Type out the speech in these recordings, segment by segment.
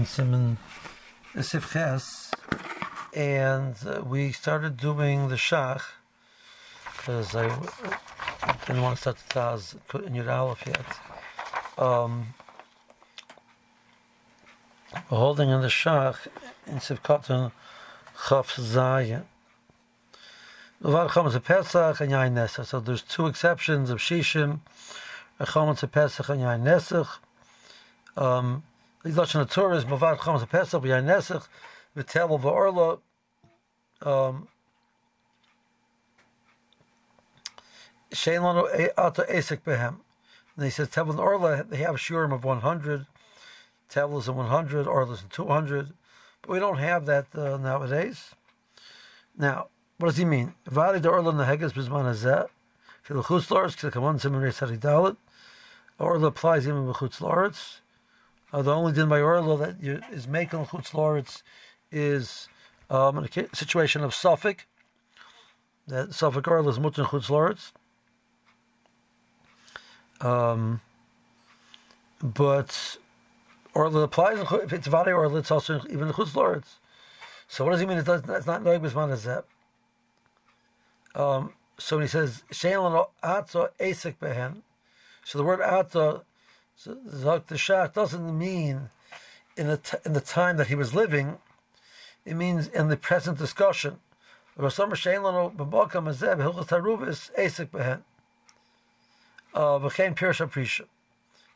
in Simon Sifches, and uh, we started doing the Shach because I didn't want to start the Taz in Yud Aleph yet. Um, holding in the Shach in Sivkotten Chaf Zayin. Uvar Pesach and Yain Nesach. So there's two exceptions of Shishim, Chometz Pesach and Yain Nesach. Um, Lashon Torah is Mavad Chometz Pesach, Yain Nesach, V'Tevel V'Orla. Um, Shein Lanu Ata Esek Behem. And he says Tevel and Orla, they have Shurim of 100, Tevel is in 100, Orla is in 200. But we don't have that uh, nowadays. Now, what does he mean? Vali the Orla Neheges Bizman Hazeh. For the Chutz La'aretz, Kilkaman Simon Reis Haridalit. Orla applies even with Chutz La'aretz. Uh, the only din by Orla that you, is making Chutz La'aretz is um, in a situation of Suffolk. That Suffolk Orla is Mutin Chutz La'aretz. Um, but Orla applies, if it's Vali Orla, it's also even the Chutz La'aretz. So what does he mean? It does, it's not Noig Bizman Hazeh. Um, so he says Shein Ato Esek Behen, so the word Ato Zok the Shach doesn't mean in the t- in the time that he was living. It means in the present discussion. Uh,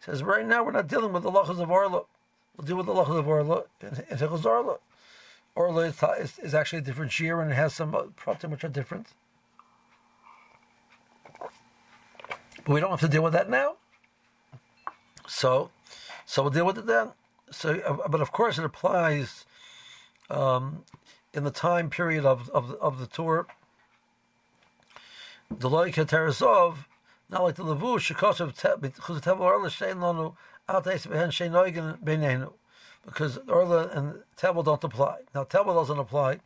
says right now we're not dealing with the lachas of Orla. We'll deal with the lachas of Orla in Hilchos Orla. Orla is, is, actually a different year and it has some uh, pratim which are different. But we don't have to deal with that now. So, so we'll deal with it then. So, uh, but of course, it applies um, in the time period of of, of the tour. The loik not like the orla shein behen shein because orla and tebel don't apply. Now tebel doesn't apply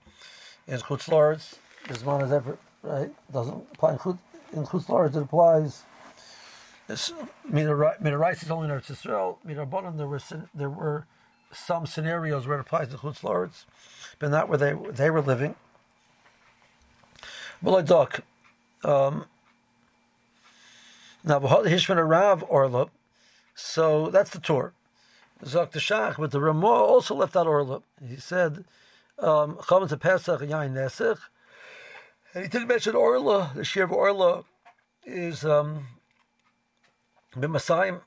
in chutz. As one as ever, right? Doesn't apply in chutz in chutz. It applies Midaraisa is only in Eretz Yisrael. Midarabanan, there were there were some scenarios where it applies to Chutz La'aretz, but not where they they were living. Well, um, now Hishman Rav Orla, so that's the tour. Zok the Shach, but the Ramah also left out Orla. He said, "Chametz um, Pesach Yain Nesach," and he didn't mention Orla. The share of Orla is. Um, b'masayim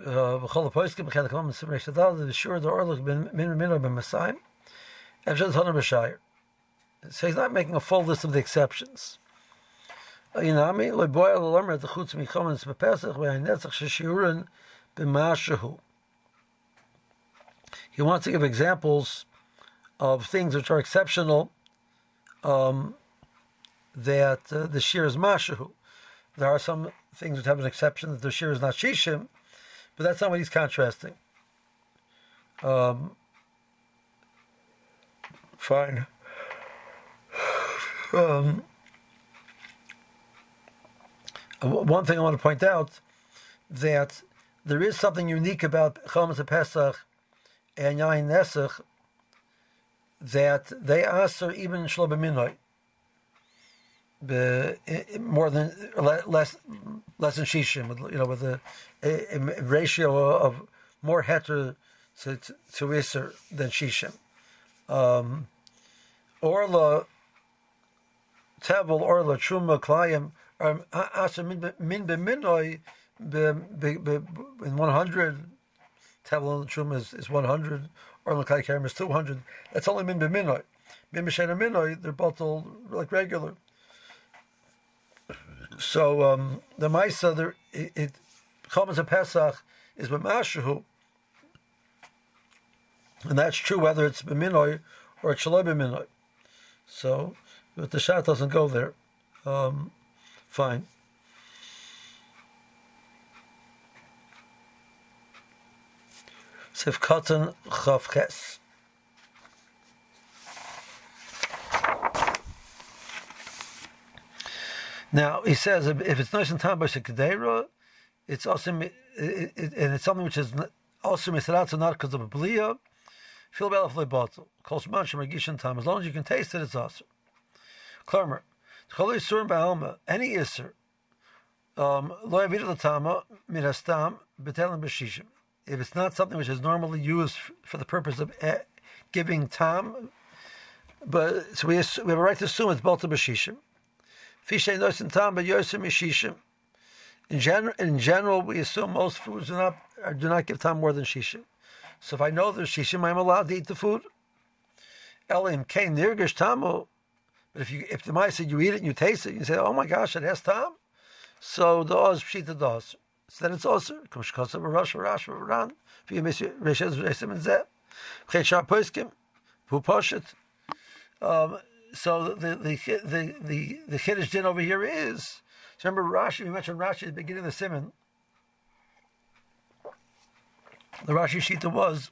v'chol ha'poiskim b'chelik ha'om s'mrei shadal the sure the orluk min min b'masayim evshad honar b'shayir. So he's not making a full list of the exceptions. Yinami loy boy al lamer at the chutz michomen b'pesach v'hayinetzach sheshiurin b'mashahu. He wants to give examples of things which are exceptional um, that uh, the shir is mashahu. There are some things which have an exception that the shir is not shishim, but that's not what he's contrasting. Um, fine. Um, one thing I want to point out that there is something unique about Chomas Pesach and Yain Nesach that they answer even Shlomo Minoi more than less less than shishim, you know, with a, a, a ratio of more heter to to, iser than shishim. Um, orla tevel orla truma klayim um, asa min b'minoi in one hundred. Tevel and truma is, is one hundred. Orla klayim is two hundred. That's only min b'minoi. Min b'shena minoi, they're both all like regular. So um, the Maisa, the, it, it Chomas Pesach is b'mashahu, and that's true whether it's b'minoi or shaloi b'minoi. So, but the shot doesn't go there. Um, fine. Sif Katan Chavches. Now he says if it's nice and time by Sekadera, it's also and it's something which is also misaratza not because of a bliya. Feel belaf lebotzel. Kol shman shemagishan tam. As long as you can taste it, it's also. Klarmer. Chol yisur ba'alma. Any yisur. Um, lo mirastam betelim b'shishim. If it's not something which is normally used for the purpose of eh, giving tam, but so we, we have a right to assume it's bolta b'shishim. In general, in general, we assume most foods do not do not give time more than shishim. So if I know there's shishim, I'm allowed to eat the food. But if you if the mice said you eat it and you taste it, you say, oh my gosh, it has tam. So the oz pshita does. So then it's also kumshkosav rosh rosh ran. Miss reshes resim and zeh. Push it. Um, so the the the the the chiddush din over here is. So remember Rashi. We mentioned Rashi at the beginning of the simon. The Rashi shita was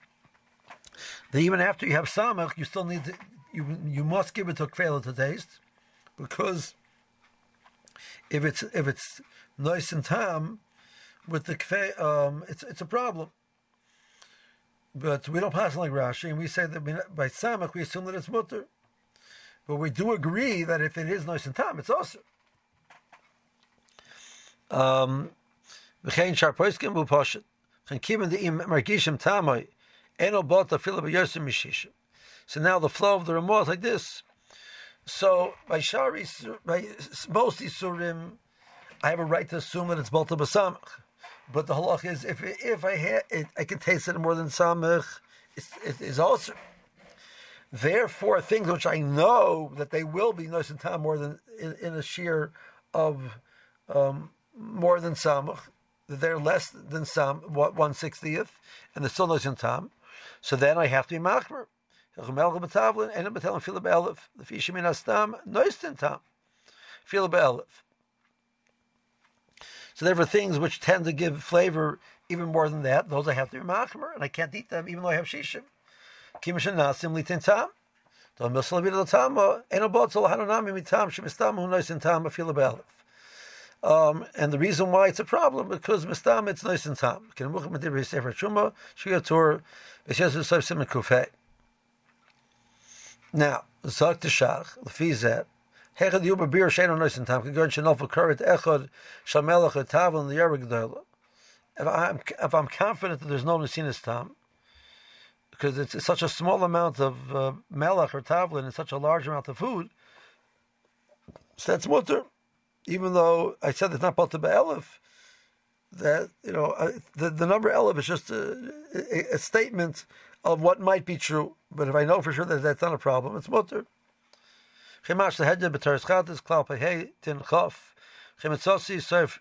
that even after you have samach, you still need to you you must give it to kvela to taste, because if it's if it's nice and tam with the kfe, um, it's it's a problem. But we don't pass like Rashi, and we say that by samach we assume that it's mutter. But we do agree that if it is nice and tam, it's also. Um. So now the flow of the is like this. So by shari, by most isurim, I have a right to assume that it's bolta b'samach. But the halach is if if I ha- it, I can taste it more than samach, it's, it is also. Therefore, things which I know that they will be and tam more than in, in a shear of um, more than samach, they're less than sam one sixtieth, and they're still and tam. So then I have to be machmer. So there are things which tend to give flavor even more than that. Those I have to be machmer, and I can't eat them even though I have shishim. Um, and the reason why it's a problem because mistam it's nice and tam. Can sefer so. Now, shach lefi zet heged yuba bir shein nice and tam can echad shamelach the. If I'm if I'm confident that there's no nesinas tam because it's, it's, such a small amount of uh, melach or tavlin and such a large amount of food, so that's mutter even though I said it's not Balta Elif, that you know the the number Elif is just a, a, a, statement of what might be true. But if I know for sure that that's not a problem, it's mutter. Chatas klal pehei tin serf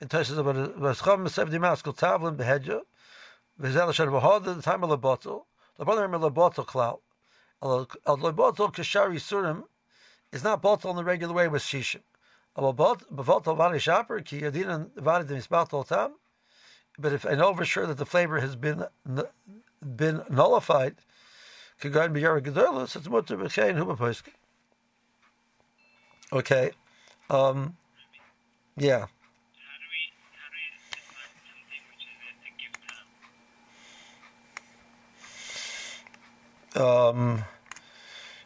in dimaskal tavlin v'zel asher v'hoda the time of the bottle the brother of bottle klal al bottle kashari surim is not bottle in the regular way with shishim. But if I know for sure that the flavor has been been nullified, Okay. Um, yeah. Um,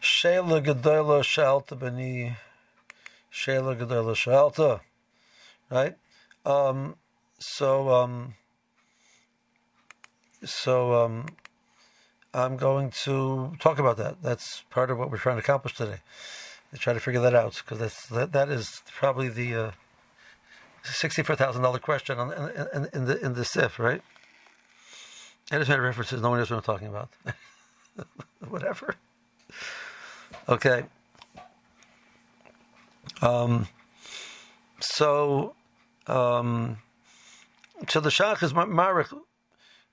Shayla Gedola Shalta Bani. Shela Gedela Shalta. Right? Um, so, um, so um, I'm going to talk about that. That's part of what we're trying to accomplish today. To try to figure that out because that's that, that is probably the uh, sixty-four thousand dollar question on, in, in, in, the in the SIF, right? I just made references. No one knows what I'm talking about. Whatever. Okay. Um, so, um, so the shach is marich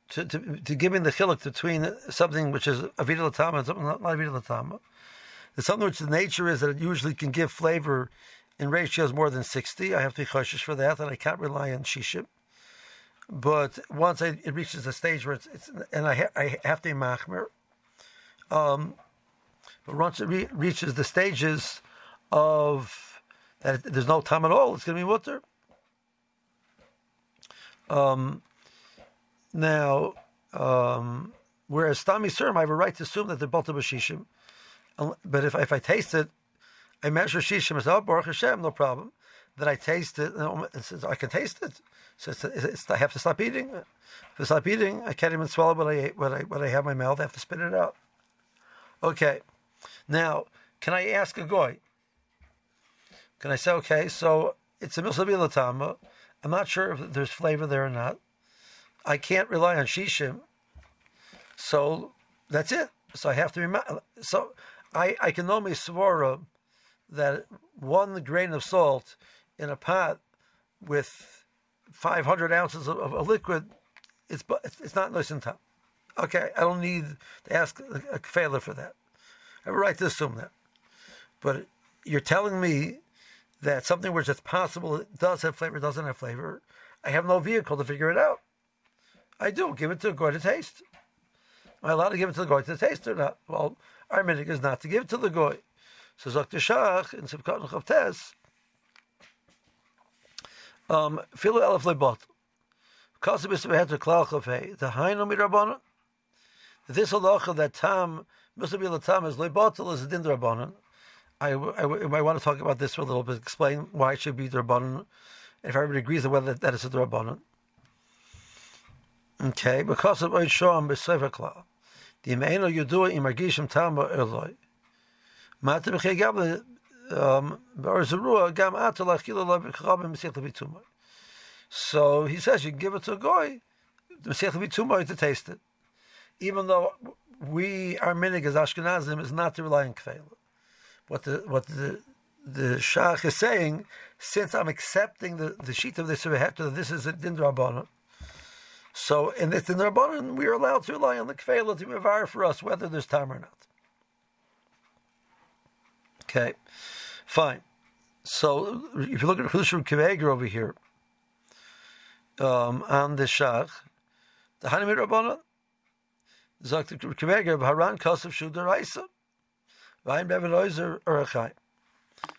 to, to, to give me the chiluk between something which is avida latama and something not, not avida latama. There's something which the nature is that it usually can give flavor in ratios more than 60. I have to be cautious for that, and I can't rely on shishim. But once I, it reaches a stage where it's, it's and I, ha, I have to be machmer, um, but once it re- reaches the stages of that there's no time at all, it's going to be mutter. Um, now, Um, whereas Stami Surim, I have a right to assume that they're Balta Bashishim. But if, if I taste it, I measure Shishim as oh, Baruch Hashem, no problem. Then I taste it, it says, I can taste it. So it's, it's, I have to stop eating. If I stop eating, I can't even swallow what I ate, what I, what I have in my mouth. I have to spit it out. Okay. Now, can I ask a goy? Can I say, okay, so it's a milsabil tama. I'm not sure if there's flavor there or not. I can't rely on shishim. So that's it. So I have to remember. So I, I can only svara that one grain of salt in a pot with 500 ounces of, of a liquid, it's it's not nice and top. Okay, I don't need to ask a, a failure for that. I have a right to assume that. But you're telling me that something which is possible does have flavor, doesn't have flavor. I have no vehicle to figure it out. I do give it to a guy to taste. Am I allowed to give it to the guy to taste or not? Well, our minhag is not to give it to the guy. So Dr. Shach in Sibkat Chavtes, um, Filu Elef Lebot. Kasab is to Klal Chavei. The Hainu Mirabana. This halacha that Tam, Musabil Tam is Lebotel is a Din Rabbanon. I, I, I, want to talk about this for a little bit, explain why it should be Rabbanon, if everybody agrees on whether that is a Rabbanon. Okay, because of Oid Shoam B'Sefer Klal. The Imeino Yudua Imargishim Tama Eloi. Mata uh, um, B'Chei L'Chabim Mesech L'Bitumah. So he says you give it to a guy, the Mesech L'Bitumah, to taste it. Even though we, our minig as Ashkenazim, is not to rely on Kfeilah what the what the the Shach is saying, since I'm accepting the, the sheet of the Sivaheta, this is a Din So in this Din we are allowed to rely on the Kfeilah to Mavar for us, whether there's time or not. Okay, fine. So if you look at Chushim Kiveger over here, um, on the Shach, the Hanimir Rabbanon, Zakt Kiveger, Haran Shudaraisa.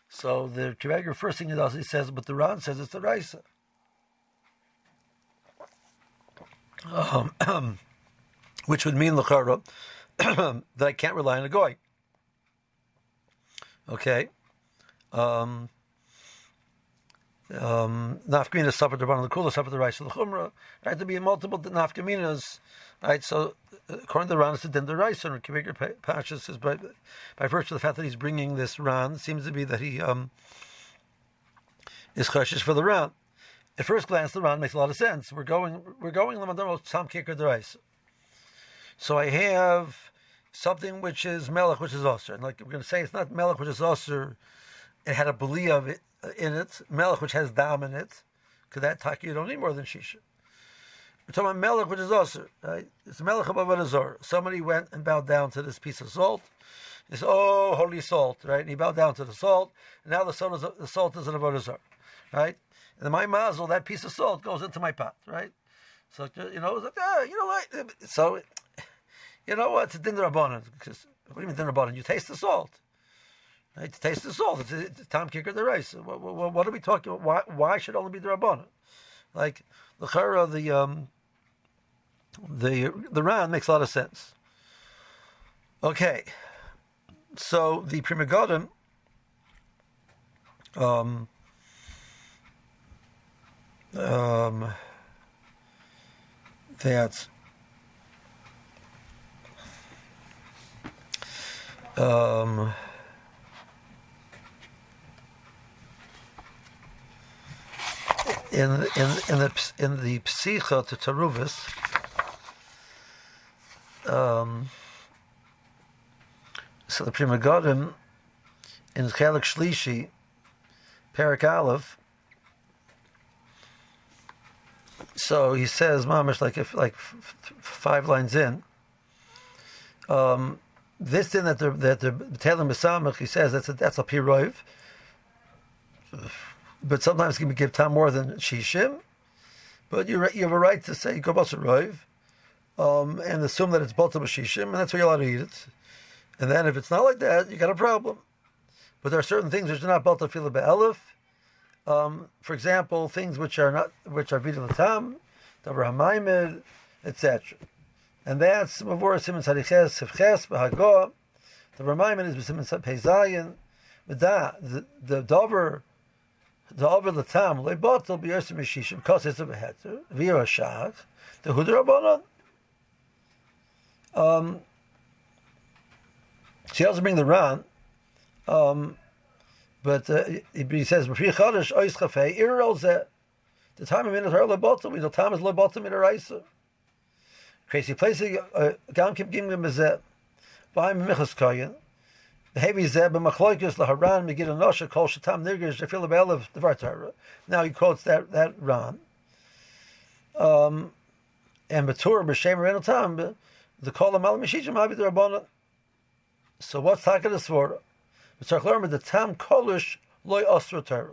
So the Kiveger, first thing he does, he says, but the Ran says it's the Raisa. Um, which would mean Lachara that I can't rely on a Goy. Okay. Um, nafkamina suffered the run of the kula, suffered the rice of the chumrah. Had to be multiple nafkaminas. Right, so according to the Ran, it's a din deraisa, and Kibir Pasha says by, by virtue of the fact that he's bringing this Ran, seems to be that he um, is chashish for the Ran. At first glance, the Ran makes a lot of sense. We're going, we're going Lamadamos Sam Kicker deraisa. So I have something which is melech, which is osir, and like we're going to say, it's not melech, which is osir. It had a of it in it, melech, which has dam in it. Because that taki you don't need more than shisha. We're talking about melech, which is also right? It's melech above azor. Somebody went and bowed down to this piece of salt. He said, "Oh, holy salt!" Right? And he bowed down to the salt. And now the salt is the salt is an avodah right? And my mazel, that piece of salt goes into my pot, right? So you know, it's like, ah, you know what? So you know what? It's a din rabbanon. Because what do you mean din rabbanon? You taste the salt. To taste the salt. It's, it's time kicker the rice. What, what, what, are we talking about? Why, why should only be the rabbanon? Like the chara, the um, the the Ran makes a lot of sense. Okay, so the Pri Megadim, um, um, that um, in in in the in the psicha to Taruvis, um, so the Pri Megadim in Chelik Shlishi, Perak Aleph. So he says, "Mamish," like if like f- f- five lines in. Um, this thing that the that the Telem Besamach, he says that's a, that's a piroiv, but sometimes can give time more than shishim. But you you have a right to say go roiv, um, and assume that it's Balta Bashishim, and that's why you're allowed to eat it. And then if it's not like that, you got a problem. But there are certain things which are not Balta Fila Be'elif. Um, for example, things which are not which are Vidal Tam, Davar etc. And that's Mavor Simon Sadiches, Sivches, Bahagoa. The Ramaimon is Simon Pezayin. The, the, the Dover, the Dover Latam, Leibotel, Biyersim Mishishim, because it's a Beheter, Vira Shach, the Hudur Rabbanon. Um, she also bring the Ran, um, but uh, he says, "B'fri chodesh ois chafei irol zeh." The time of minute her lebotim, we the time is lebotim in a raisa. Crazy place uh, gam kim gim gim bezeh. Vayim michas koyin. Now he quotes that that Ran. Um, and Batur b'shem renal tam the kol amal mishijim the rabbanon. So what's talking the svora? Mitzvah learn the tam kolish loy osra Torah.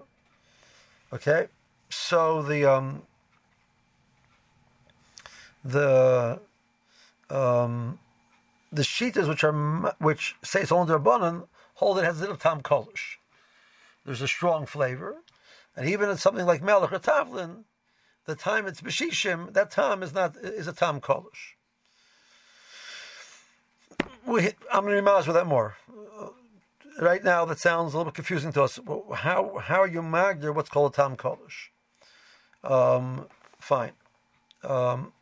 Okay, so the um the um the shitas which are which say it's only the rabbanon hold it has a little tam kolish. There's a strong flavor, and even in something like melech or tavlin, the time it's b'shishim, that time is not is a tam kolish. We, I'm going to be remind with that more right now that sounds a little bit confusing to us. How how are you magdir what's called a tam kodesh? Um, fine. Um,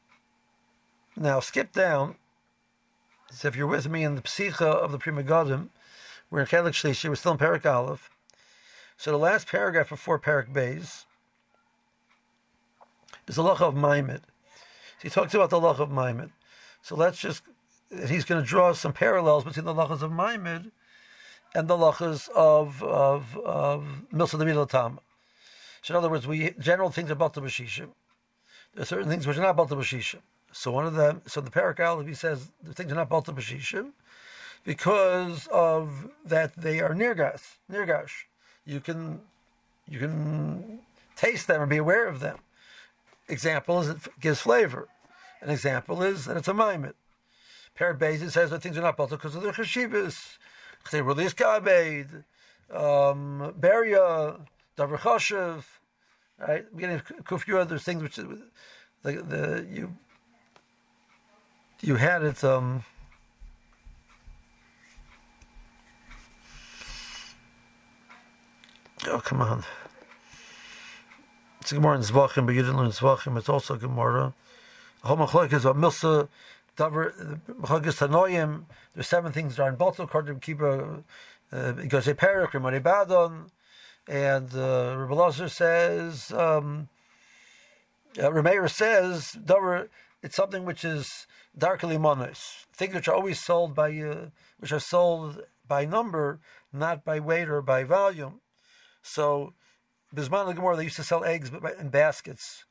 now skip down. So if you're with me in the psicha of the Pri Megadim, we're in Chelik Shlishi, we're still in Parak Aleph. So the last paragraph before Parak Beis is the Lach of Maimed. So he talks about the Lach of Maimed. So let's just, he's going to draw some parallels between the Lachas of Maimed and the lachas of of of milsa the tam. So in other words, we general things about the bashishim. There are certain things which are not about the bashishim. So one of them, so the parakal, he says the things are not about the bashishim because of that they are nirgas, nirgash. You can you can taste them or be aware of them. Example is it gives flavor. An example is that it's a maimed. Parak Beis says that things are not built because of the chashivas they release Kabed, um, Beria, Davar Choshev, right? Getting a few other things which the, the you you had it. Um, oh come on! It's a Gemara in Zvachim, but you didn't learn Zvachim. It's also a Gemara. Homachlek is a Milsa Davar. There's seven things that are in Batal Kardim Kiba because they Perek Rimoni Badon, and uh, Rabbi Lazar says um, uh, Remeir says Davar. It's something which is darkly monos. Things which are always sold by uh, which are sold by number, not by weight or by volume. So, Bisman Gemara, they used to sell eggs in baskets.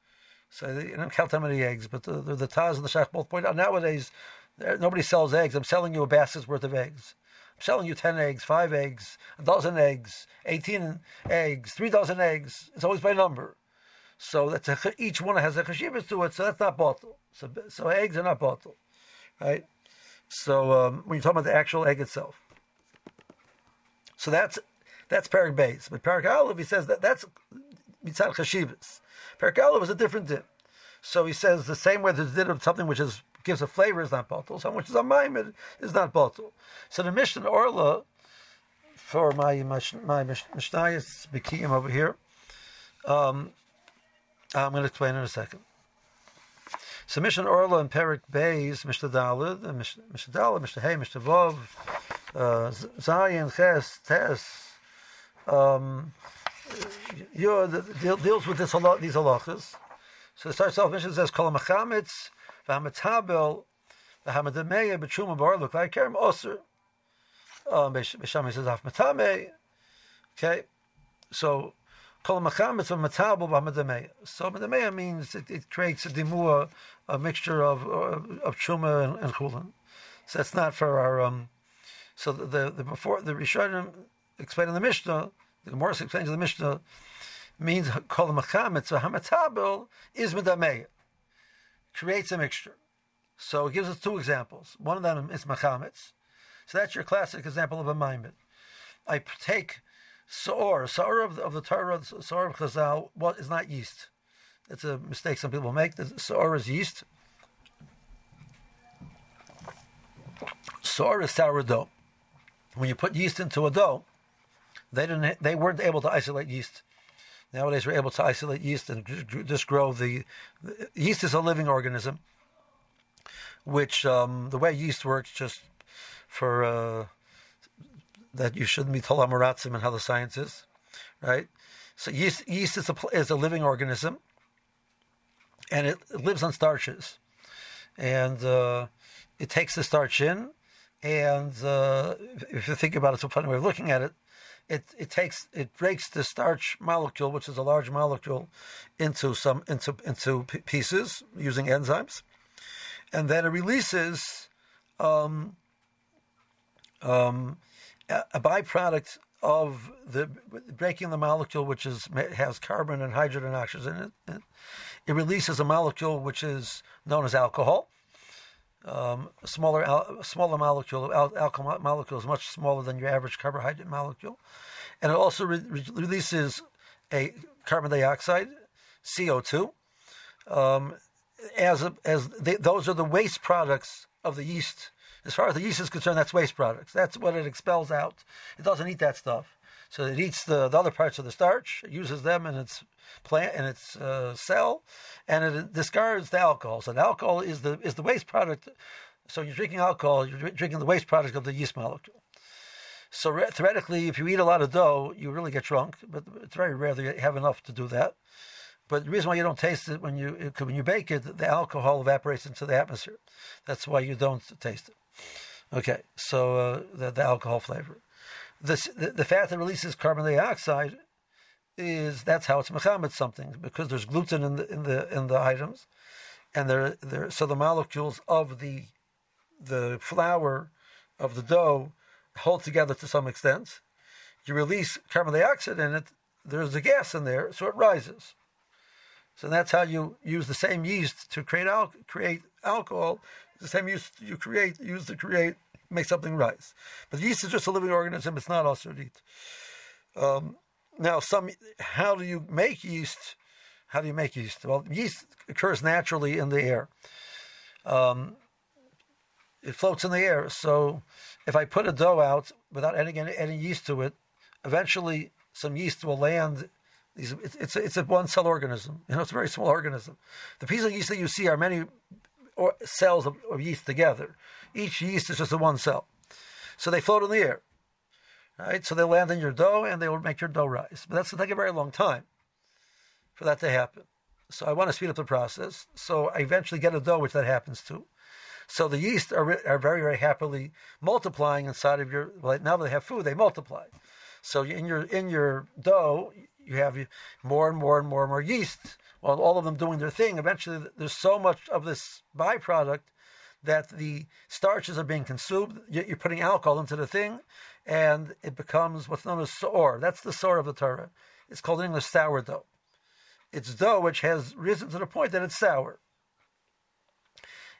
So they don't count how many eggs, but the, the, the Taz and the Shach both point out nowadays nobody sells eggs. I'm selling you a basket's worth of eggs. I'm selling you 10 eggs, 5 eggs, a dozen eggs, 18 eggs, 3 dozen eggs. It's always by number. So that's a, each one has a chashivas to it, so that's not bottle. So, so eggs are not bottle, right? So um, when you're talking about the actual egg itself. So that's that's Parak Beis. But Parak Aleph, he says that that's mitzad chashivas. Perkala was a different din. So he says the same way there's din of something which is gives a flavor is not bottle, something which is a maimed is not bottle. So the Mishnah Orla for my my Mishnayis Bikiyim over here. Um, I'm going to explain in a second. So Mishnah Orla and Perik Beis, Mishnah Dalid, and Mishnah Dalid, Mishnah Hey, Mishnah Vov, uh, Zayin, Ches, Tes, um, deals with this these halachas. So it starts off. Mishnah says kol machametz v'hamatabel v'hamademeya b'tshuma bar look like oser. Um, Beis Shammai says af matame. Okay, so So hamademeya means it, it, creates a dimua, a mixture of of truma and, and chulin. So that's not for our. Um, so the the, the before the Rishonim explain in the Mishnah the Gemara explains the Mishnah means kol machametz hamatabel is creates a mixture. So it gives us two examples. One of them is machametz. So that's your classic example of a maimed. I take saor, saor of the, of the Torah, saor of Chazal, what is not yeast. It's a mistake some people make. The saor is yeast. sour is sourdough. When you put yeast into a dough, they didn't. They weren't able to isolate yeast. Nowadays, we're able to isolate yeast and just grow the, the yeast is a living organism. Which um, the way yeast works, just for uh, that you shouldn't be told amaratzim and how the science is, right? So yeast, yeast is a is a living organism, and it, it lives on starches, and uh, it takes the starch in, and uh, if you think about it, it's a funny way of looking at it. It, it takes it breaks the starch molecule, which is a large molecule, into some into into pieces using enzymes, and then it releases um, um, a byproduct of the breaking the molecule, which is has carbon and hydrogen and oxygen in it. It releases a molecule which is known as alcohol. Um, smaller smaller molecule al- alcohol molecule is much smaller than your average carbohydrate molecule, and it also re- releases a carbon dioxide, CO two. Um, as a, as they, those are the waste products of the yeast as far as the yeast is concerned, that's waste products. That's what it expels out. It doesn't eat that stuff. So it eats the, the other parts of the starch, uses them in its plant in its uh, cell, and it discards the alcohol. So the alcohol is the is the waste product. So you're drinking alcohol, you're drinking the waste product of the yeast molecule. So re- theoretically, if you eat a lot of dough, you really get drunk, but it's very rare that you have enough to do that. But the reason why you don't taste it when you when you bake it, the alcohol evaporates into the atmosphere. That's why you don't taste it. Okay, so uh, the, the, alcohol flavor. This, the, the fat that releases carbon dioxide is that's how it's mechamet something because there's gluten in the in the in the items, and there there so the molecules of the the flour of the dough hold together to some extent. You release carbon dioxide in it. There's a gas in there, so it rises. So that's how you use the same yeast to create al- create alcohol the same yeast you create, use to create, make something rise. But yeast is just a living organism; it's not also eat. Um, now, some how do you make yeast? How do you make yeast? Well, yeast occurs naturally in the air. Um, it floats in the air. So, if I put a dough out without adding any, any yeast to it, eventually some yeast will land. It's, it's, a, it's a one cell organism. You know, it's a very small organism. The pieces of yeast that you see are many or cells of, of, yeast together. Each yeast is just a one cell. So they float in the air. Right? So they land in your dough and they will make your dough rise. But that's going to take a very long time for that to happen. So I want to speed up the process. So I eventually get a dough which that happens to. So the yeast are, are very, very happily multiplying inside of your. Well, now that they have food, they multiply. So in your in your dough, you have more and more and more and more yeast while all of them doing their thing, eventually there's so much of this byproduct that the starches are being consumed. You're putting alcohol into the thing, and it becomes what's known as sour. That's the sour of the Torah. It's called in English sourdough. It's dough which has risen to the point that it's sour.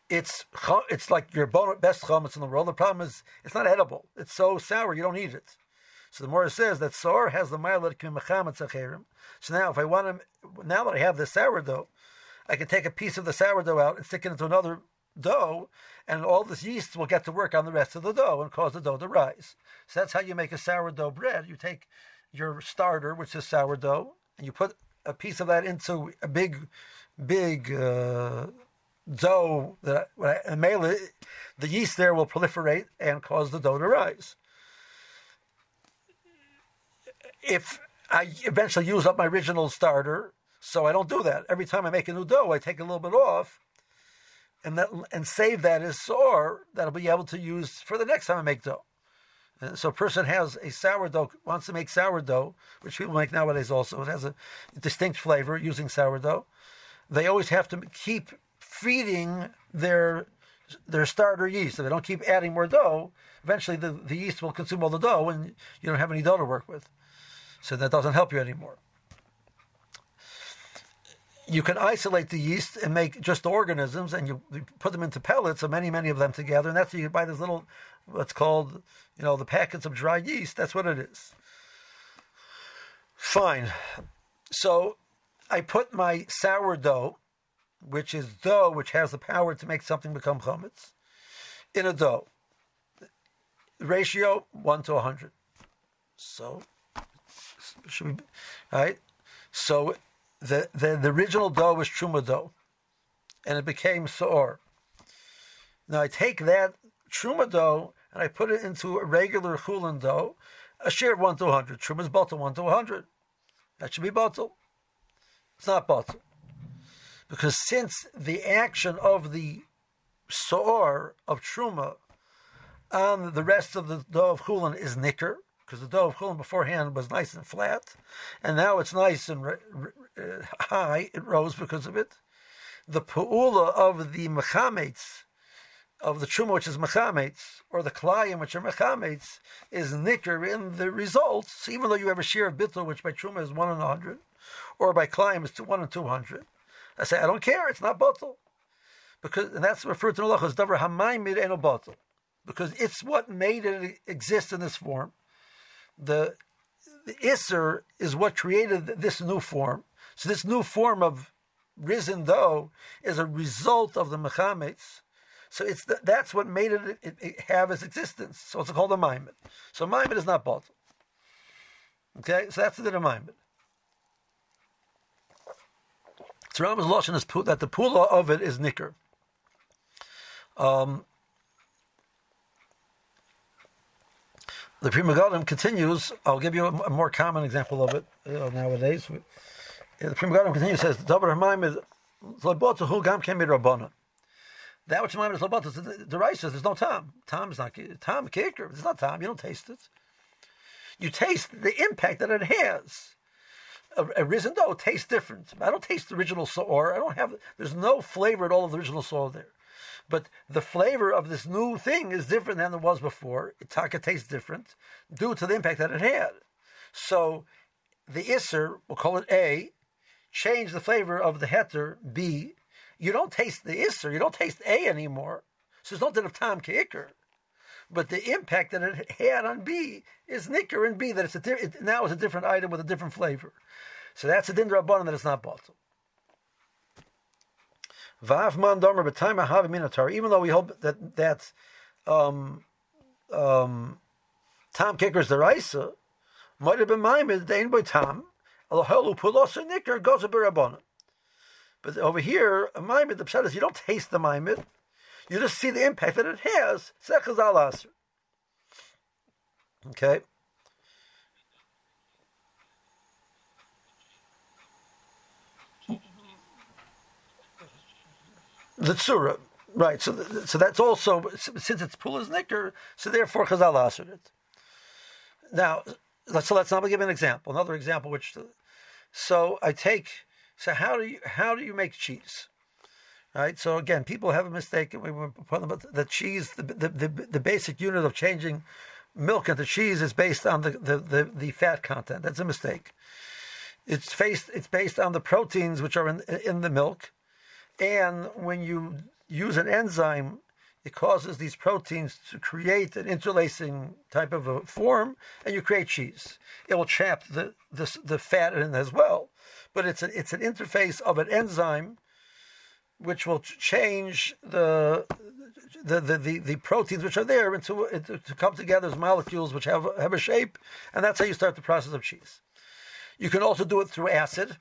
It's it's like your best chametz in the world. The problem is it's not edible. It's so sour you don't eat it. So the Morah says that sour has the milet kim So now, if I want to, now that I have the sourdough, I can take a piece of the sourdough out and stick it into another dough, and all this yeast will get to work on the rest of the dough and cause the dough to rise. So that's how you make a sourdough bread. You take your starter, which is sourdough, and you put a piece of that into a big, big uh, dough that and the yeast there will proliferate and cause the dough to rise if I eventually use up my original starter, so I don't do that. Every time I make a new dough, I take a little bit off and that and save that as sour that I'll be able to use for the next time I make dough. And so a person has a sourdough, wants to make sourdough, which people make nowadays also. It has a distinct flavor using sourdough. They always have to keep feeding their their starter yeast. If they don't keep adding more dough, eventually the, the yeast will consume all the dough and you don't have any dough to work with. So that doesn't help you anymore. You can isolate the yeast and make just organisms, and you, put them into pellets, and many, many of them together, and that's you buy this little, what's called, you know, the packets of dry yeast. That's what it is. Fine. So I put my sourdough, which is dough, which has the power to make something become chametz, in a dough. ratio one to hundred. So, should we, right? So, the, the the original dough was truma dough, and it became soor. Now I take that truma dough and I put it into a regular chulin dough, a share of one to hundred. Truma is bottle one to hundred. That should be bottle. It's not bottle because since the action of the soor of truma on the rest of the dough of chulin is nicker, because the dough of chulin beforehand was nice and flat, and now it's nice and uh, high. It rose because of it. The pu'ula of the mechametz, of the truma which is mechametz, or the klayim which are mechametz, is nicker in the results, even though you have a share of bittul, which by truma is one in a hundred, or by klayim is one in two hundred. I say, I don't care, it's not bottle. Because, and that's referred to in Allah davar bottle. Because it's what made it exist in this form. The, the Isser is what created this new form. So this new form of risen though is a result of the mechametz. So it's the, that's what made it, it, it, have its existence. So it's called a maimed. So maimed is not bottle. Okay, so that's the maimed. So Rambam's lashon is that the pula of it is nicker. Um, the Pri Megadim continues. I'll give you a, more common example of it nowadays. The Pri Megadim continues says Hamayim is who Gam came Rabbana. That which Hamayim is Labot the, the rice says there's no time. Time is not time kicker. It's not time. You don't taste it. You taste the impact that it has a, a risen dough tastes different. I don't taste the original sour. I don't have. There's no flavor at all of the original sour there, but the flavor of this new thing is different than it was before. Taka tastes different due to the impact that it had. So, the iser, we'll call it A, change the flavor of the heter B. You don't taste the iser. You don't taste A anymore. So it's not din of tam keikr but the impact that it had on B is nicker in B that it's a it now is a different item with a different flavor. So that's a din rabbanon that it's not bottle. Vav man domer b'tayim ahav minatar. Even though we hope that that um, um, tam kickers the raisa might have been maimed dein by tam alahelu pulos nicker goes a. But over here, a maimed the pshat is you don't taste the maimed. You just see the impact that it has. Okay. The tzura, right? So, so that's also since it's pula's nicker, so therefore Chazal answered it. Now, so let's now give an example. Another example, which so I take. So how do you how do you make cheese? Right. So again, people have a mistake. We were about the cheese, the, the, the, the basic unit of changing milk into cheese is based on the, the, the, the, fat content. That's a mistake. It's based it's based on the proteins which are in in the milk, and when you use an enzyme, it causes these proteins to create an interlacing type of a form, and you create cheese. It will trap the the, the fat in as well, but it's a, it's an interface of an enzyme which will change the the, the, the, the, proteins which are there into to come together as molecules which have have a shape, and that's how you start the process of cheese. You can also do it through acid,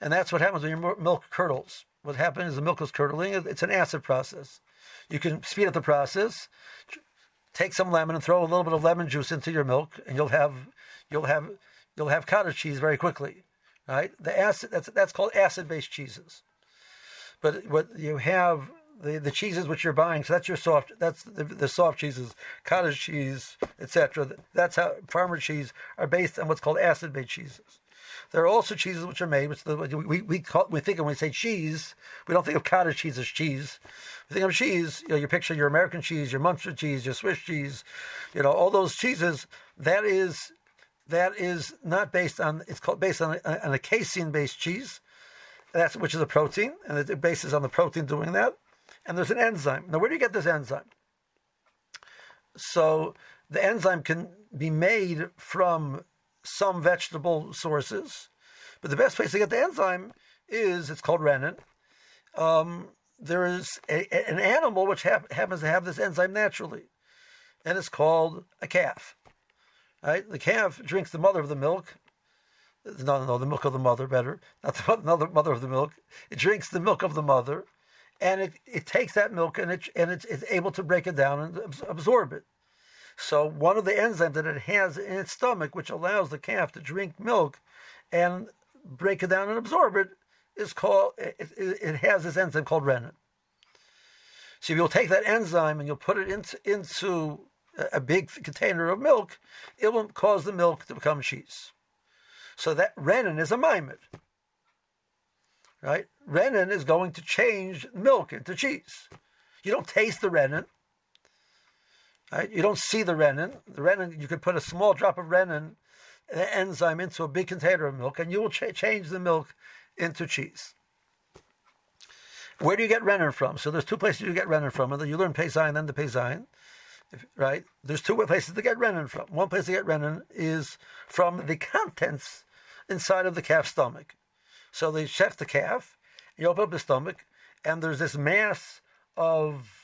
and that's what happens when your milk curdles. What happens is the milk is curdling; it's an acid process. You can speed up the process. Take some lemon and throw a little bit of lemon juice into your milk, and you'll have you'll have you'll have cottage cheese very quickly. Right? The acid that's that's called acid-based cheeses. But what you have the, the cheeses which you're buying, so that's your soft, that's the, the soft cheeses, cottage cheese, etc. That's how farmer cheese are based on what's called acid-based cheeses. There are also cheeses which are made, which the, we we call, we think of when we say cheese, we don't think of cottage cheese as cheese. We think of cheese, you know, you picture your American cheese, your Munster cheese, your Swiss cheese, you know, all those cheeses. That is that is not based on. It's called based on, on a casein-based cheese that's which is a protein, and it bases on the protein doing that. And there's an enzyme. Now, where do you get this enzyme? So the enzyme can be made from some vegetable sources, but the best place to get the enzyme is it's called rennin. Um, there is a, an animal which happens to have this enzyme naturally. and it's called a calf. Right? The calf drinks the mother of the milk. No, no, the milk of the mother, better. Not the mother, mother of the milk. It drinks the milk of the mother, and it, it takes that milk and it and it's, it's able to break it down and absorb it. So one of the enzymes that it has in its stomach, which allows the calf to drink milk and break it down and absorb it, is called. It, it, has this enzyme called rennin. So if you'll take that enzyme and you'll put it into into a big container of milk, it will cause the milk to become cheese. So that rennin is a maimed. Right? Rennin is going to change milk into cheese. You don't taste the rennin. Right? You don't see the rennin. The rennin, you could put a small drop of rennin uh, enzyme into a big container of milk, and you will ch- change the milk into cheese. Where do you get rennin from? So there's two places you get rennin from. You learn Pei and then the Pei right? There's two places to get rennin from. One place to get rennin is from the contents inside of the calf's stomach. So they chef the calf, you open up the stomach, and there's this mass of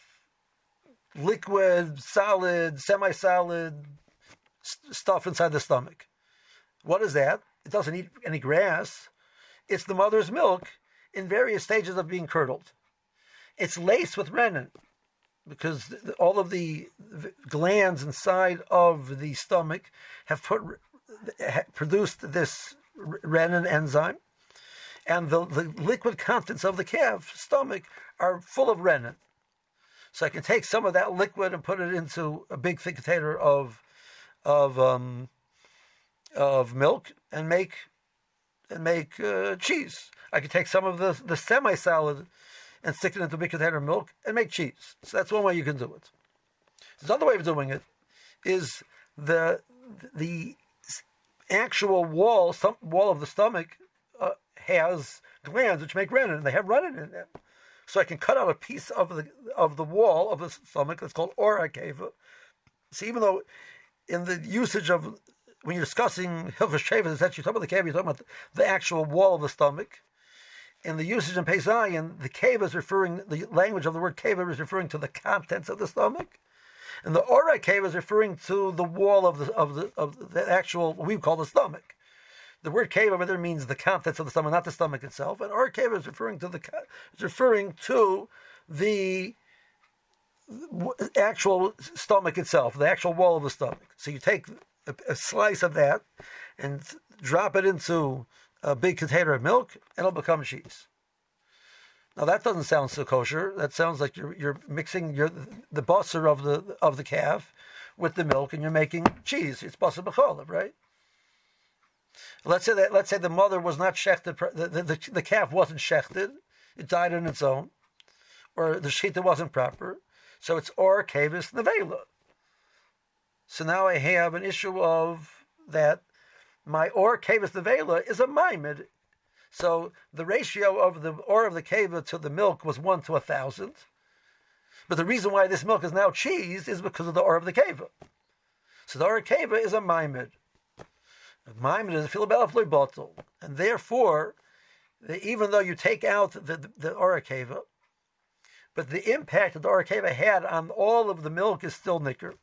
liquid, solid, semi-solid stuff inside the stomach. What is that? It doesn't eat any grass. It's the mother's milk in various stages of being curdled. It's laced with rennin because all of the glands inside of the stomach have put produced this rennin enzyme, and the, the liquid contents of the calf stomach are full of rennin. So I can take some of that liquid and put it into a big thick container of of um, of milk and make and make uh, cheese. I can take some of the the semi solid and stick it into a big container of milk and make cheese. So that's one way you can do it. The other way of doing it is the the actual wall some, wall of the stomach uh, has glands which make rennin, and they have rennin in them. So I can cut out a piece of the of the wall of the stomach that's called ora cava. So even though in the usage of when you're discussing Hilchas Sheva, it's actually talking about the cave, you're talking about the, actual wall of the stomach in the usage in Peizayin, the cave is referring, the language of the word cave is referring to the contents of the stomach. And the ora cave is referring to the wall of the, of the, of the actual, what we call the stomach. The word cave over there means the contents of the stomach, not the stomach itself. And our cave is referring to the, is referring to the actual stomach itself, the actual wall of the stomach. So you take a, a slice of that and drop it into a big container of milk, and it'll become cheese. Now that doesn't sound so kosher. That sounds like you're you're mixing your the busser of the of the calf with the milk, and you're making cheese. It's busser b'cholev, right? Let's say that let's say the mother was not shechted, the, the, the, the calf wasn't shechted, it died on its own, or the shita wasn't proper, so it's or kavis nevela. So now I have an issue of that my or kavis nevela is a maimed. So the ratio of the or of the keva to the milk was one to a thousand. But the reason why this milk is now cheese is because of the or of the keva. So the or keva is a maimed. Maimed is a filabelafloy bottle, and therefore, even though you take out the the, the or keva, but the impact that the or keva had on all of the milk is still nicker.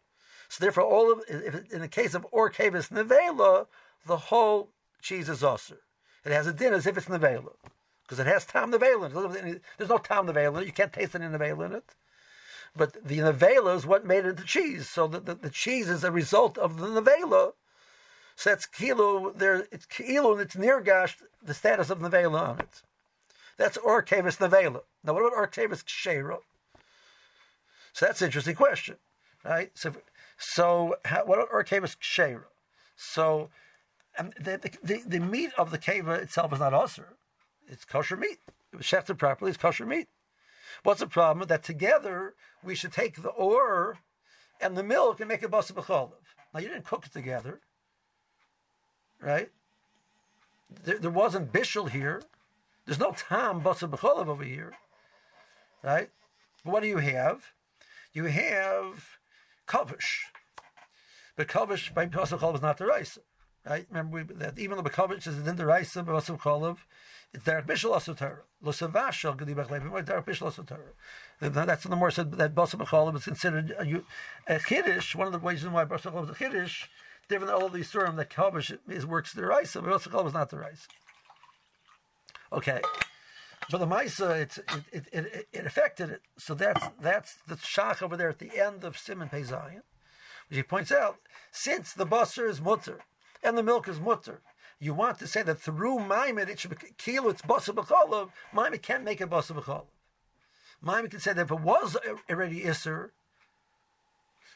So therefore, all of in the case of or kevis nevela, the whole cheese is osir. It has a din as if it's nevela. Because it has tam nevela in it. There's no tam nevela in it. You can't taste any nevela in it. But the nevela is what made it into cheese. So the, the, the cheese is a result of the nevela. So that's kilo, there, it's kilo and it's nirgash, the status of nevela on it. That's orkavis nevela. Now what about orkavis kshera? So that's an interesting question, right? So, so how, what about orkavis kshera? So um, and the, the, the, meat of the keva itself is not usher. It's kosher meat. It was shefted properly, it's kosher meat. What's the problem? That together we should take the ore and the milk and make a basa b'cholav. Now you didn't cook it together, right? There, there wasn't bishul here. There's no tam basa b'cholav over here, right? But what do you have? You have kavish. But kavish by basa b'cholav is not the rice. Right? Remember we, that even the Bekovich is in the Raisa, but also Cholav, it's Derek Torah. Lo Savashal Gedibach Levim, Derek Bishal also Torah. That's the more said that Basam Cholav is considered a, a Kiddush. One of the ways why Basam Cholav is a Kiddush, different than all of these Surim that Kavish is works the Raisa, but Basam Cholav is not the Raisa. Okay. But the Maisa, uh, it, it, it, it, affected it. So that's that's the Shach over there at the end of Simon Zion. Which he points out, since the Basar is mutter and the milk is mutter, you want to say that through Maimid it should be kilo, it's Basar B'cholav, Maimid can't make it Basar B'cholav. Maimid can say that if it was already Isser,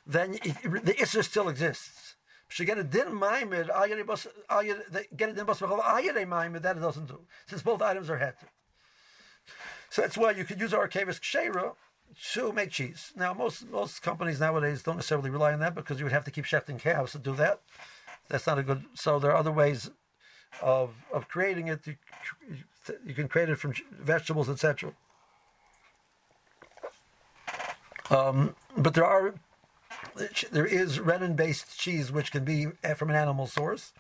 then it, the Isser still exists. Should get a din maimed, get a din bas maimed, that it doesn't do, since both items are heter. So that's why you could use our archavis kshera to make cheese. Now, most most companies nowadays don't necessarily rely on that because you would have to keep shechting calves to do that. That's not a good. So there are other ways of of creating it. You, you can create it from vegetables, etc. Um, but there are there is rennin-based cheese which can be eh, from an animal source.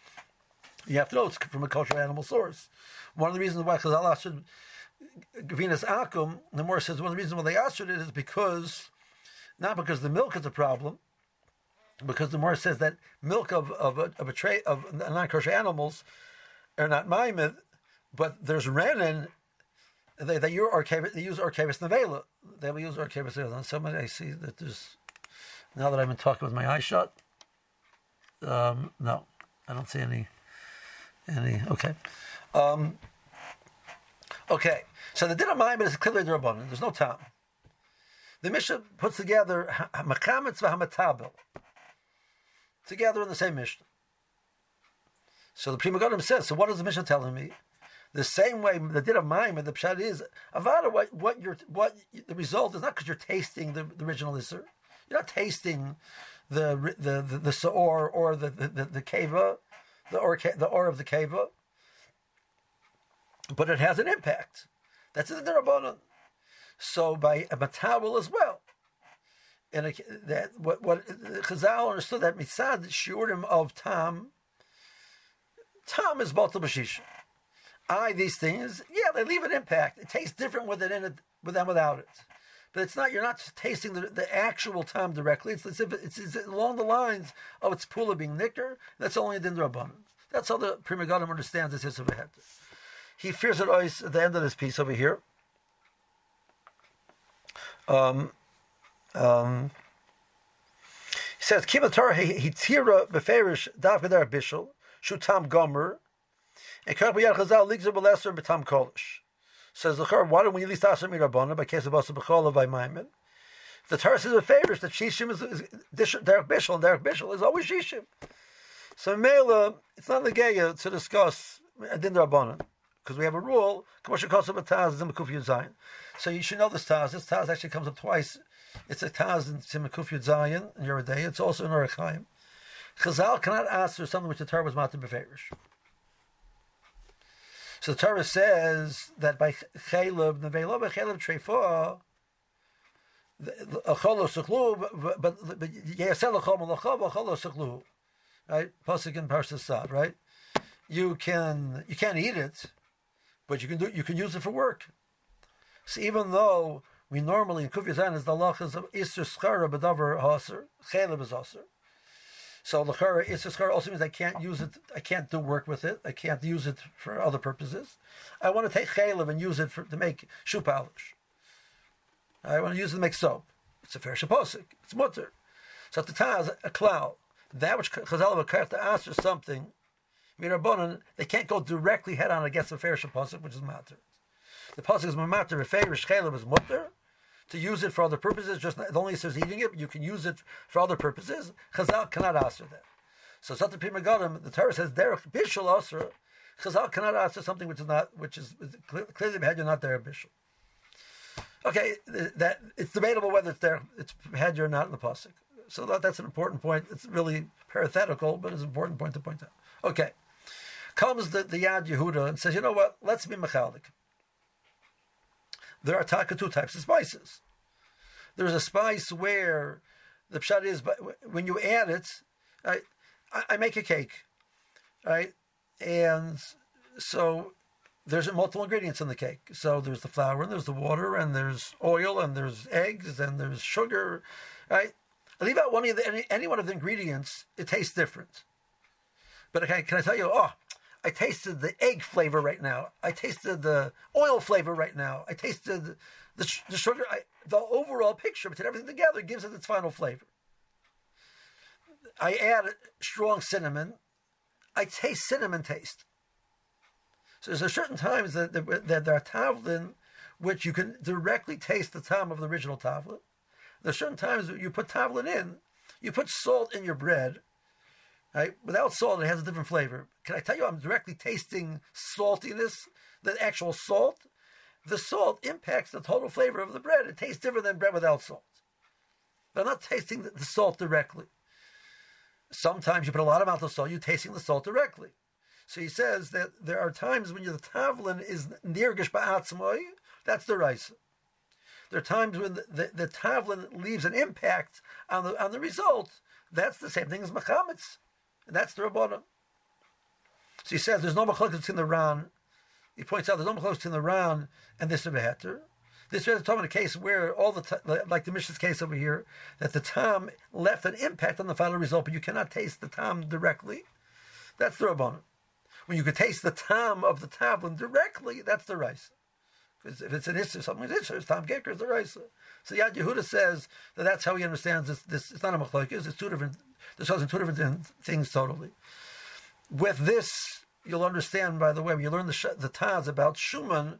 You have to know it's from a kosher animal source. One of the reasons why Chazal should Gavinas Akum, the more says one of the reasons why they asked it is because not because the milk is a problem, because the more says that milk of of a, of a tray of non-kosher animals are not maimed, but there's rennin. They they use archavis they use archavis nevela. They will use archavis nevela. And somebody I see that there's now that I've been talking with my eyes shut. Um, no, I don't see any any. Okay. Um, Okay, so the din of Maimon is clearly the Rabbanon. There's no time. The Mishnah puts together Makamitz v'Hamatabel together in the same Mishnah. So the Pri Megadim says, so what is the Mishnah telling me? The same way the din of Maimon, the pshat is Avada. What what you're what the result is not because you're tasting the, the original Isser. You're not tasting the the the, the Saor or the the, the, keva, the or the or of the keva but it has an impact. That's the Rabbanon. So by a matawel as well. And that what what Chazal understood that mitzad shiurim of tam, tam is batal b'shisha. I these things, yeah, they leave an impact. It tastes different with it in it, with them without it. But it's not. You're not tasting the, the actual tam directly. It's, it's, it's, it's along the lines of its pula being nicker. That's only a din rabbanon. That's how the Pri Megadim understands this of a. He fears it always at the end of this piece over here. Um, um, he says, "Kima Torah hitira beferish davgadar bishul shutam gomer, and kach b'yad chazal ligzer b'leser b'tam kolish." Says Chor, why don't we at least ask Mirabana by case of Asa B'chola by Maimon? The Torah says a favorish that Shishim is, is Derek Bishul, and Derek Bishul is always Shishim. So Mela, it's not the Geya to discuss Adin Rabbanan because we have a rule. Commercial cost of a taz is in Makuf Zayin. So you should know this taz. This taz actually comes up twice. It's a taz in Simakuf Zayin in day. It's also in Orachaim. Chazal cannot answer something which the Torah was matir beferish. So the Torah says that by Trefa, Yasel Achom Alachav, Acholo Sechlu. Right? Pasuk in Parsha Sad, right? You can you can't eat it, but you can do you can use it for work. So even though we normally in Kufiyazan is the lachas of Isser Schara B'davar Haser, Chaylev is Haser. So Lachara Isser Schara also means I can't use it, I can't do work with it, I can't use it for other purposes. I want to take Chaylev and use it for, to make shoe polish. I want to use it to make soap. It's a fair shaposik. It's mutter. So at the time, a cloud. That which Chazal would to answer something Mirabonon, they can't go directly head on against the fair pasuk, which is matter. The pasuk is matter. If shchelim is mutter, to use it for other purposes. Just it only says eating it, you can use it for other purposes. Chazal cannot answer that. So Satan Pri Megadim, the Torah says derech bishul asra. Chazal cannot answer something which is not, which is clearly had you're not there bishul. Okay, that it's debatable whether it's there, it's had you or not in the pasuk. So that, that's an important point. It's really parenthetical, but it's an important point to point out. Okay comes the, the Yad Yehuda and says, you know what, let's be mechalik. There are taka two types of spices. There's a spice where the pshat is, but when you add it, I, I make a cake. right? And so there's multiple ingredients in the cake. So there's the flour and there's the water and there's oil and there's eggs and there's sugar, right? I leave out one of the, any, any one of the ingredients, it tastes different. But okay, can I tell you, oh, I tasted the egg flavor right now. I tasted the oil flavor right now. I tasted the, the, the sugar. I, the overall picture, but everything together gives it its final flavor. I add strong cinnamon. I taste cinnamon taste. So there's a certain times that, that, that there are tavlin which you can directly taste the time of the original tavlin. There's certain times you put tavlin in, you put salt in your bread. Right? Without salt, it has a different flavor. Can I tell you, I'm directly tasting saltiness, the actual salt. The salt impacts the total flavor of the bread. It tastes different than bread without salt. But I'm not tasting the, salt directly. Sometimes you put a lot of amount of salt, you're tasting the salt directly. So he says that there are times when the tavlin is nirgish ba'atzmoy, that's the rice. There are times when the, the, the, tavlin leaves an impact on the on the result. That's the same thing as machametz, and that's the rabbanon. So he says there's no machlokes in the Ran. He points out there's no machlokes in the Ran and this Rebbe Heter. This is talking about a case where all the like the Mishnah's case over here that the tam left an impact on the final result, but you cannot taste the tam directly. That's the rabbanon when you could taste the tam of the tavlin directly, that's the rice. Because if it's an issue, something is issue, tam geker is the rice. So Yad Yehuda says that that's how he understands this. this it's not a machlokes. It's two different. This in two different things totally. With this, you'll understand. By the way, when you learn the the Taz about Schumann,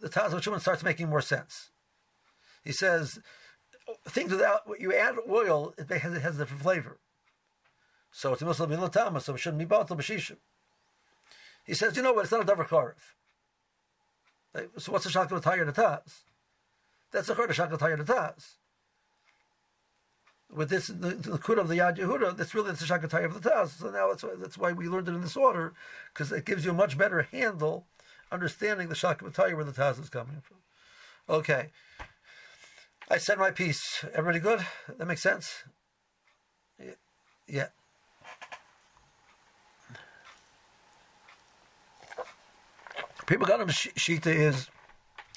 the Taz of Schumann starts making more sense. He says things without you add oil, it has, it has a different flavor. So it's a Muslim in so it shouldn't be batal b'shishim. He says, you know what? It's not a davar charev. So what's the tayir the taz? That's the chord of shakal tayir the taz. With this, the, the kud of the Yad Yehuda, that's really the shakal tayir of the taz. So now that's why, that's why we learned it in this order, because it gives you a much better handle understanding the shakal tayir where the taz is coming from. Okay. I said my piece. Everybody good? That makes sense? Yeah. People got him shita is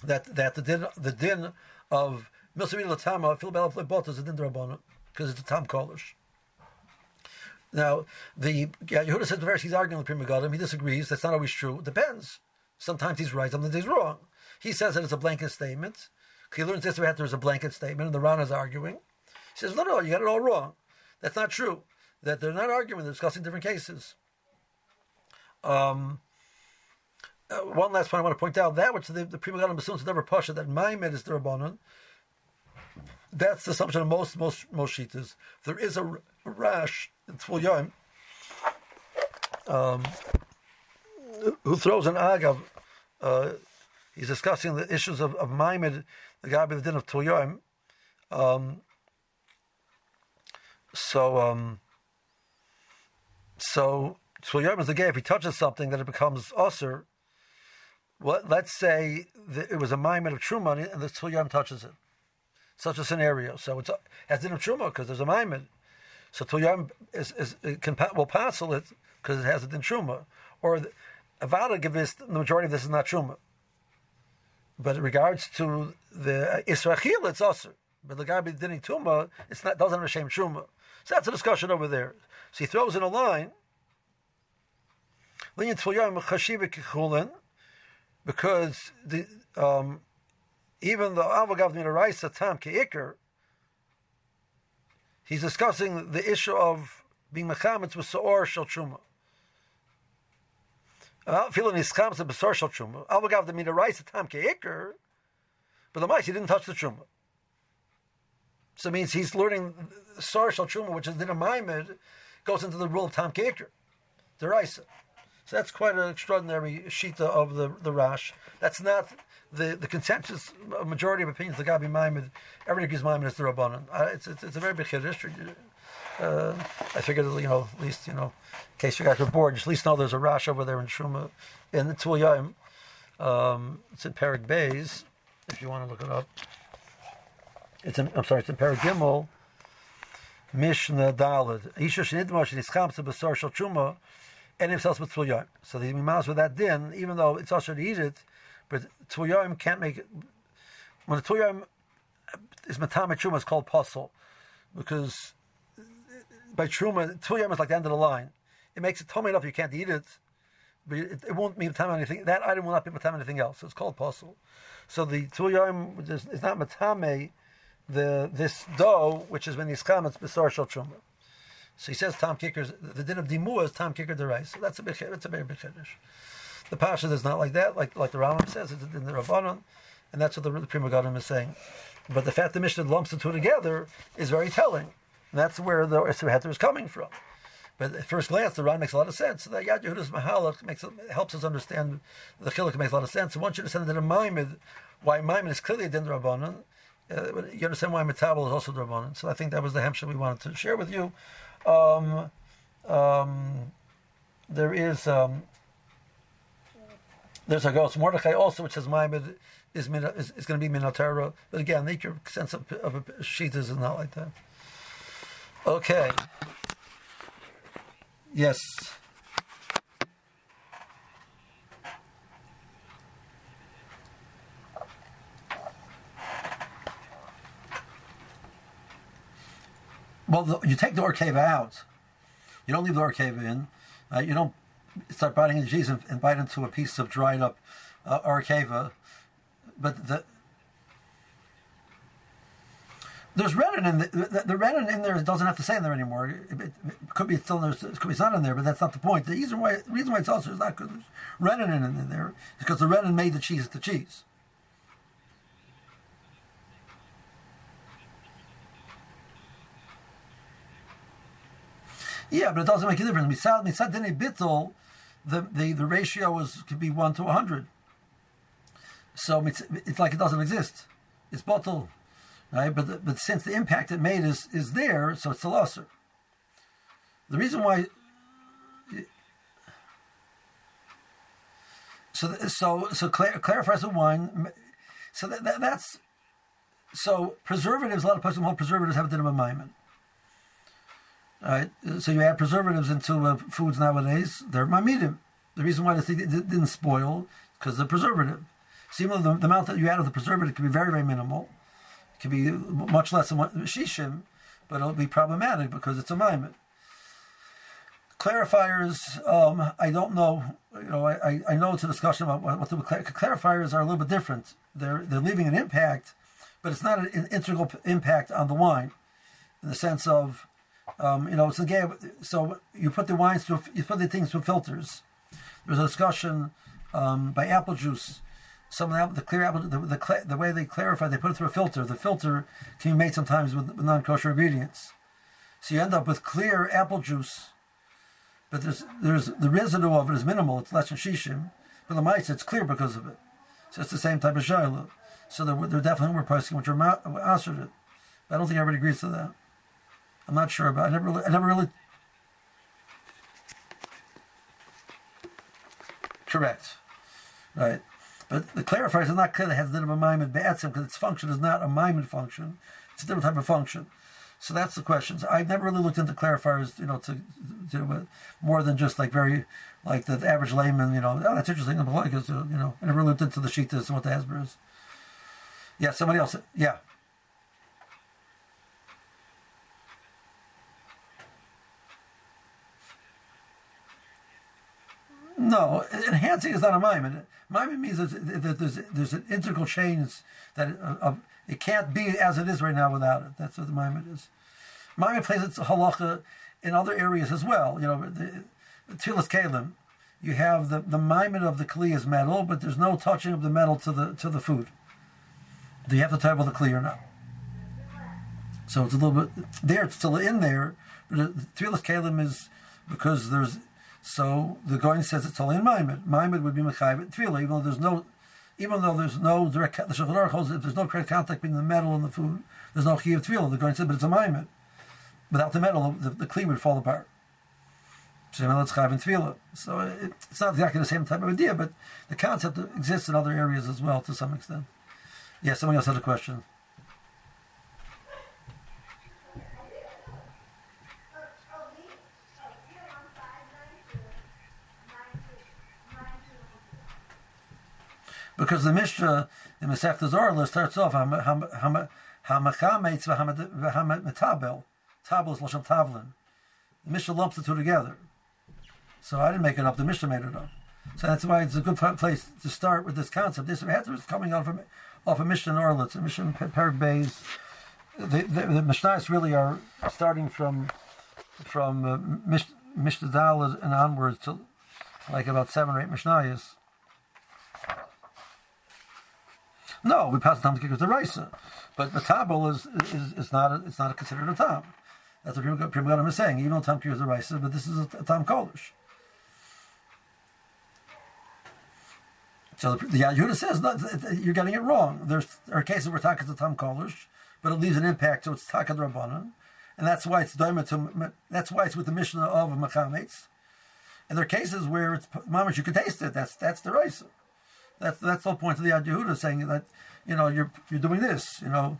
that that the din the din of milsamin latama flibot is a din drabana because it's a Tom kolish. Now the yeah, Yehuda says the he's arguing with Pri Megadim. He disagrees. That's not always true. It depends. Sometimes he's right. Sometimes he's wrong. He says that it's a blanket statement. He learns this there is a blanket statement, and the Ran is arguing. He says, no, no, you got it all wrong. That's not true. That they're not arguing. They're discussing different cases. Um, uh, one last point I want to point out that which the, the Pri Megadim assumes never pasha that Maimed is the Rabbanon. That's the assumption of most most most shitas. There is a, rash in Tvul Yom um, who throws an agav. Uh, he's discussing the issues of, of Maimed, the guy by the din of Tvul Yom. Um, so, um, so Tvul Yom is the gay. If he touches something, that it becomes usher well, let's say it was a maimed of truma and the Tzul touches it. Such a scenario. So it's has of truma because there's a maimed. So Tzul is, is, can will passel it because it has a din truma. Or Avada gives the majority of this is not truma. But in regards to the Israel, it's also. But the guy dinning tuma, it's not doesn't have a shame truma. So that's a discussion over there. So he throws in a line. Because the um, even the Avagav Minaraisa Tam Keikr, he's discussing the issue of being mechametz with Saor Shel Truma. Uh, Feeling his chametz with Saor Shel Truma. Avagav the Tam Keikr, but the mice he didn't touch the Truma. So it means he's learning Saor Shel Truma, which is Dinah Maimed, goes into the rule of Tam Keikr, the Raisa. So that's quite an extraordinary shita of the the Rash. That's not the, the consensus majority of opinions. The Gabi Maimid, everybody agrees Maimid is the Rabbanon. Uh, it's, it's, it's a very big history. Uh, I figured, you know, at least, you know, in case you guys are bored, at least know there's a Rash over there in Shuma, in the Tzul Um, it's in Perik Bays, if you want to look it up. It's in, I'm sorry, it's in Perik Gimel, Mishnah Dalad. Isha Shnidma Shnischam Basar Shal Truma, and himself with Tvul So the Mimas with that din, even though it's also to eat it, but Tvul can't make it. When the Tvul is Matama Truma, it's called Puzzle. Because by Truma, Tvul is like the end of the line. It makes it tummy enough you can't eat it, but it, it won't be Matama anything. That item will not be Matama anything else. So it's called Puzzle. So the Tvul is not Matame the this dough, which has been these comments Besar Shal Truma. So he says Tom Kicker's the din of Dimu is Tom Kicker the rice. So that's a big that's a very big. The Pasha is not like that, like like the Rambam says, it's in the Rabbanon, and that's what the, the Pri Megadim is saying. But the fact the Mishnah lumps the two together is very telling. And that's where the Heter is coming from. But at first glance, the Ram makes a lot of sense. The Yad Yehuda's Mahalach makes helps us understand the Chiluk makes a lot of sense. And once you understand that a Maimid, why Maimid is clearly a din Rabbanon, uh, you understand why Metabel is also Rabbanon. So I think that was the Hemshah we wanted to share with you. Um, um, there is um, there's a Gos Mordechai also, which says Maimid is, is, is going to be Minotera. But again, the sense of, of a sheet is not like that. Okay. Yes. Well, the, you take the orkeva out. You don't leave the orkeva in. Uh, you don't start biting into cheese and, and, bite into a piece of dried up uh, orkeva. But the there's rennin in the, the, the rennin in there doesn't have to say in there anymore. It, it, it could be still there, it could be not in there, but that's not the point. The reason why the reason why it's also is not because there's rennin in, in there, is because the rennin made the cheese the cheese. Yeah, but it doesn't make a difference. Misad misad dini bittul, the, the the ratio was could be one to hundred. So it's, it's like it doesn't exist. It's bottle, right? But the, but since the impact it made is is there, so it's a lesser. The reason why. So so so clar- clarifies the wine. So that, that, that's so preservatives. A lot of people hold preservatives have a din of a Right, so you add preservatives into uh, foods nowadays, they're mamidim. The reason why the thing didn't spoil because the preservative. Even the, the, amount that you add of the preservative can be very, very minimal. It can be much less than what shishim, but it'll be problematic because it's a maimed. Clarifiers, um, I don't know. You know, I, I know it's a discussion about what, what the clarifiers are a little bit different. They're they're leaving an impact, but it's not an integral impact on the wine, in the sense of um, you know, it's again. So you put the wines through, you put the things through filters. There's a discussion um, by apple juice. Some of the, the clear apple, the, the, the way they clarify, they put it through a filter. The filter can be made sometimes with, with non-kosher ingredients, so you end up with clear apple juice. But there's there's the residue of it is minimal. It's less than shishim, but the mice it's clear because of it. So it's the same type of shayla. So they're, they're definitely more pricing which are answered it. I don't think everybody agrees to that. I'm not sure about. I never really, I never really. Correct, right? But the clarifier is not clear that has a bit of because its function is not a maimed function; it's a different type of function. So that's the question. So I've never really looked into clarifiers, you know, to, to more than just like very, like the average layman, you know, oh, that's interesting. Like, you know, I never looked into the sheetas and what the hasbro is. Yeah, somebody else. Yeah. No, enhancing is not a mime. Mime means that there's, there's an integral change that uh, it can't be as it is right now without it. That's what the mime is. Mime plays its halacha in other areas as well. You know, the, the Tfilas Kalim, you have the the mime of the kli is metal, but there's no touching of the metal to the to the food. Do you have to tie with the kli or not? So it's a little bit there. It's still in there, but the Tfilas Kalim is because there's so the going says it's only in Maimed. Maimed would be Mechayv Tefillah, even though there's no, even though there's no direct, the Shulchan holds if there's no direct contact between the metal and the food, there's no Chiyav Tefillah. The going says, but it's a Maimed. Without the metal, the, the kli would fall apart. So it, it's not exactly the same type of idea, but the concept exists in other areas as well to some extent. Yeah, somebody else had a question. Because the Mishnah in Masechta Zorla starts off Hamachametz v'Hametabel. Tabel is Lashon Tavlin. The Mishnah lumps the two together. So I didn't make it up. The Mishnah made it up. So that's why it's a good place to start with this concept. This is coming out from off of Mishnah a Mishnah Perik Bays. The, the, the Mishnahs really are starting from from uh, Mishnah Dalad and onwards to like about seven or eight Mishnayos. No, we pass the kick with the Raisa, but the tabel is, is is not a, it's not a considered a tam. That's what Pri Megadim is saying. Even though tam is the Raisa, but this is a, a tam kolish. So the, the Yehuda says no, you're getting it wrong. There's there are cases where taka is a tam kolish, but it leaves an impact, so it's taka rabbanon, and that's why it's to that's why it's with the Mishnah of machametz. And there are cases where it's mamish you can taste it. That's that's the Raisa. That's that's the whole point of the Yehuda saying that you know you're you're doing this. You know,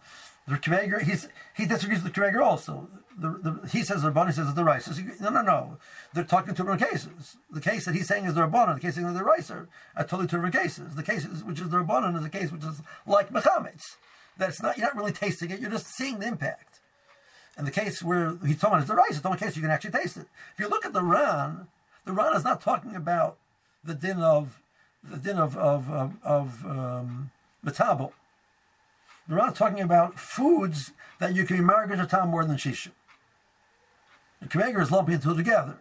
the Kveger he's he disagrees with the Kveger also. The, the, he says the Rabbanan says it's the Rice. No, no, no. They're talking two different cases. The case that he's saying is the Rabbanan. The case saying the Rice are, totally two different cases. The case which is the Rabbanan is a case which is like Mechametz. That's not you're not really tasting it. You're just seeing the impact. And the case where he's talking is the Rice. It's the only case you can actually taste it. If you look at the Ran, the Ran is not talking about the din of the din of of of, of um. We're not talking about foods that you can be married to more than shisha. The Kreger is lumping the two together.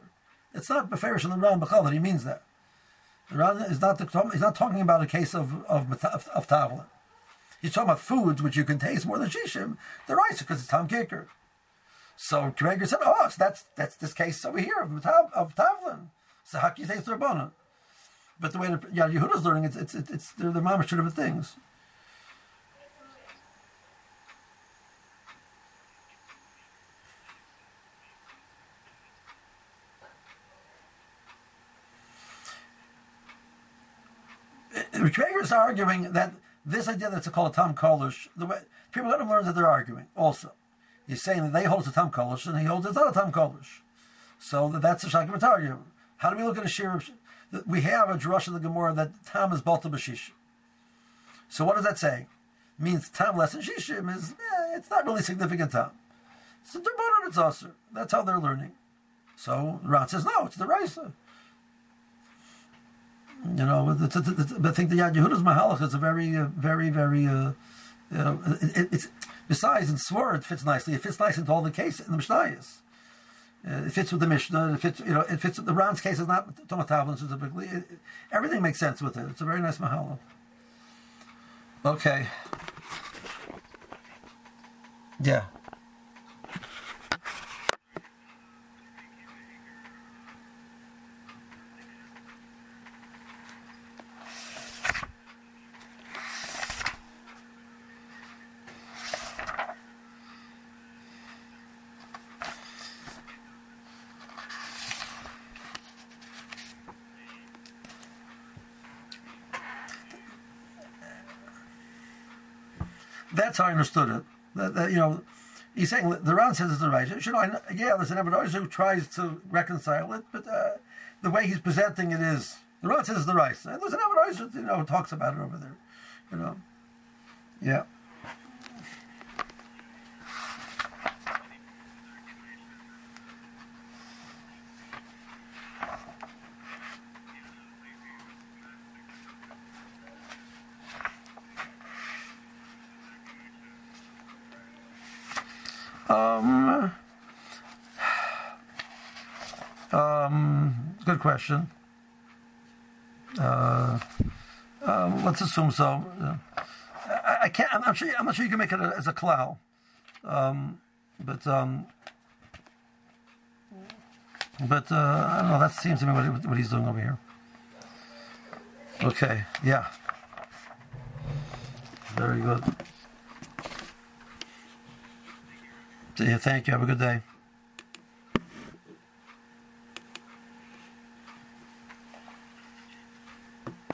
It's not beferish in the Ran Bechal that he means that. The Ran is not the, he's not talking about a case of of of, of tavlin. He's talking about foods which you can taste more than shishim. They're right because it's tam kicker. So Kreger said, "Oh, so that's that's this case over here of of tavlin." So how can you taste the rabbanon? But the way that yeah, Yehuda's learning, it's it's it's, it's they're the mamash two different things. Rikreger is arguing that this idea that's called a Tom Kolish, the way people let him learn that they're arguing also. He's saying that they hold it's a Tom Kolish and he holds it's not a Tom Kolish. So that's Shakim argument. How do we look at a Shir? We have a drush in the Gemara that tam is balta b'shish. So what does that say? It means tam less than shishim is eh, it's not really significant tam. It's the derbanon it's. That's how they're learning. So Ran says no, it's the Raisa. You know, it's, it's, it's, I think the Yad Yehuda's Mahalach is a very, uh, very, very. Uh, you know, it, it's besides in Swar it fits nicely. It fits nicely into all the cases in the Mishnayos. Uh, it fits with the Mishnah. It fits, you know, it fits. The Ran's case is not Tomat Tavlin specifically. It, it, everything makes sense with it. It's a very nice mahalo. Okay. Yeah. That's how I understood it. That, that, you know, he's saying that the Ran says it's a right. Should I? Yeah, there's an Evadosh who tries to reconcile it, but uh, the way he's presenting it is the Ran says it's the right. And there's an Evadosh you know who talks about it over there. You know, yeah. Question. Uh, um, let's assume so. I, I, can't. I'm not sure. I'm not sure you can make it as a cloud. Um, but um, but uh, I don't know. That seems to me what, what he's doing over here. Okay. Yeah. Very good. Yeah, thank you. Have a good day.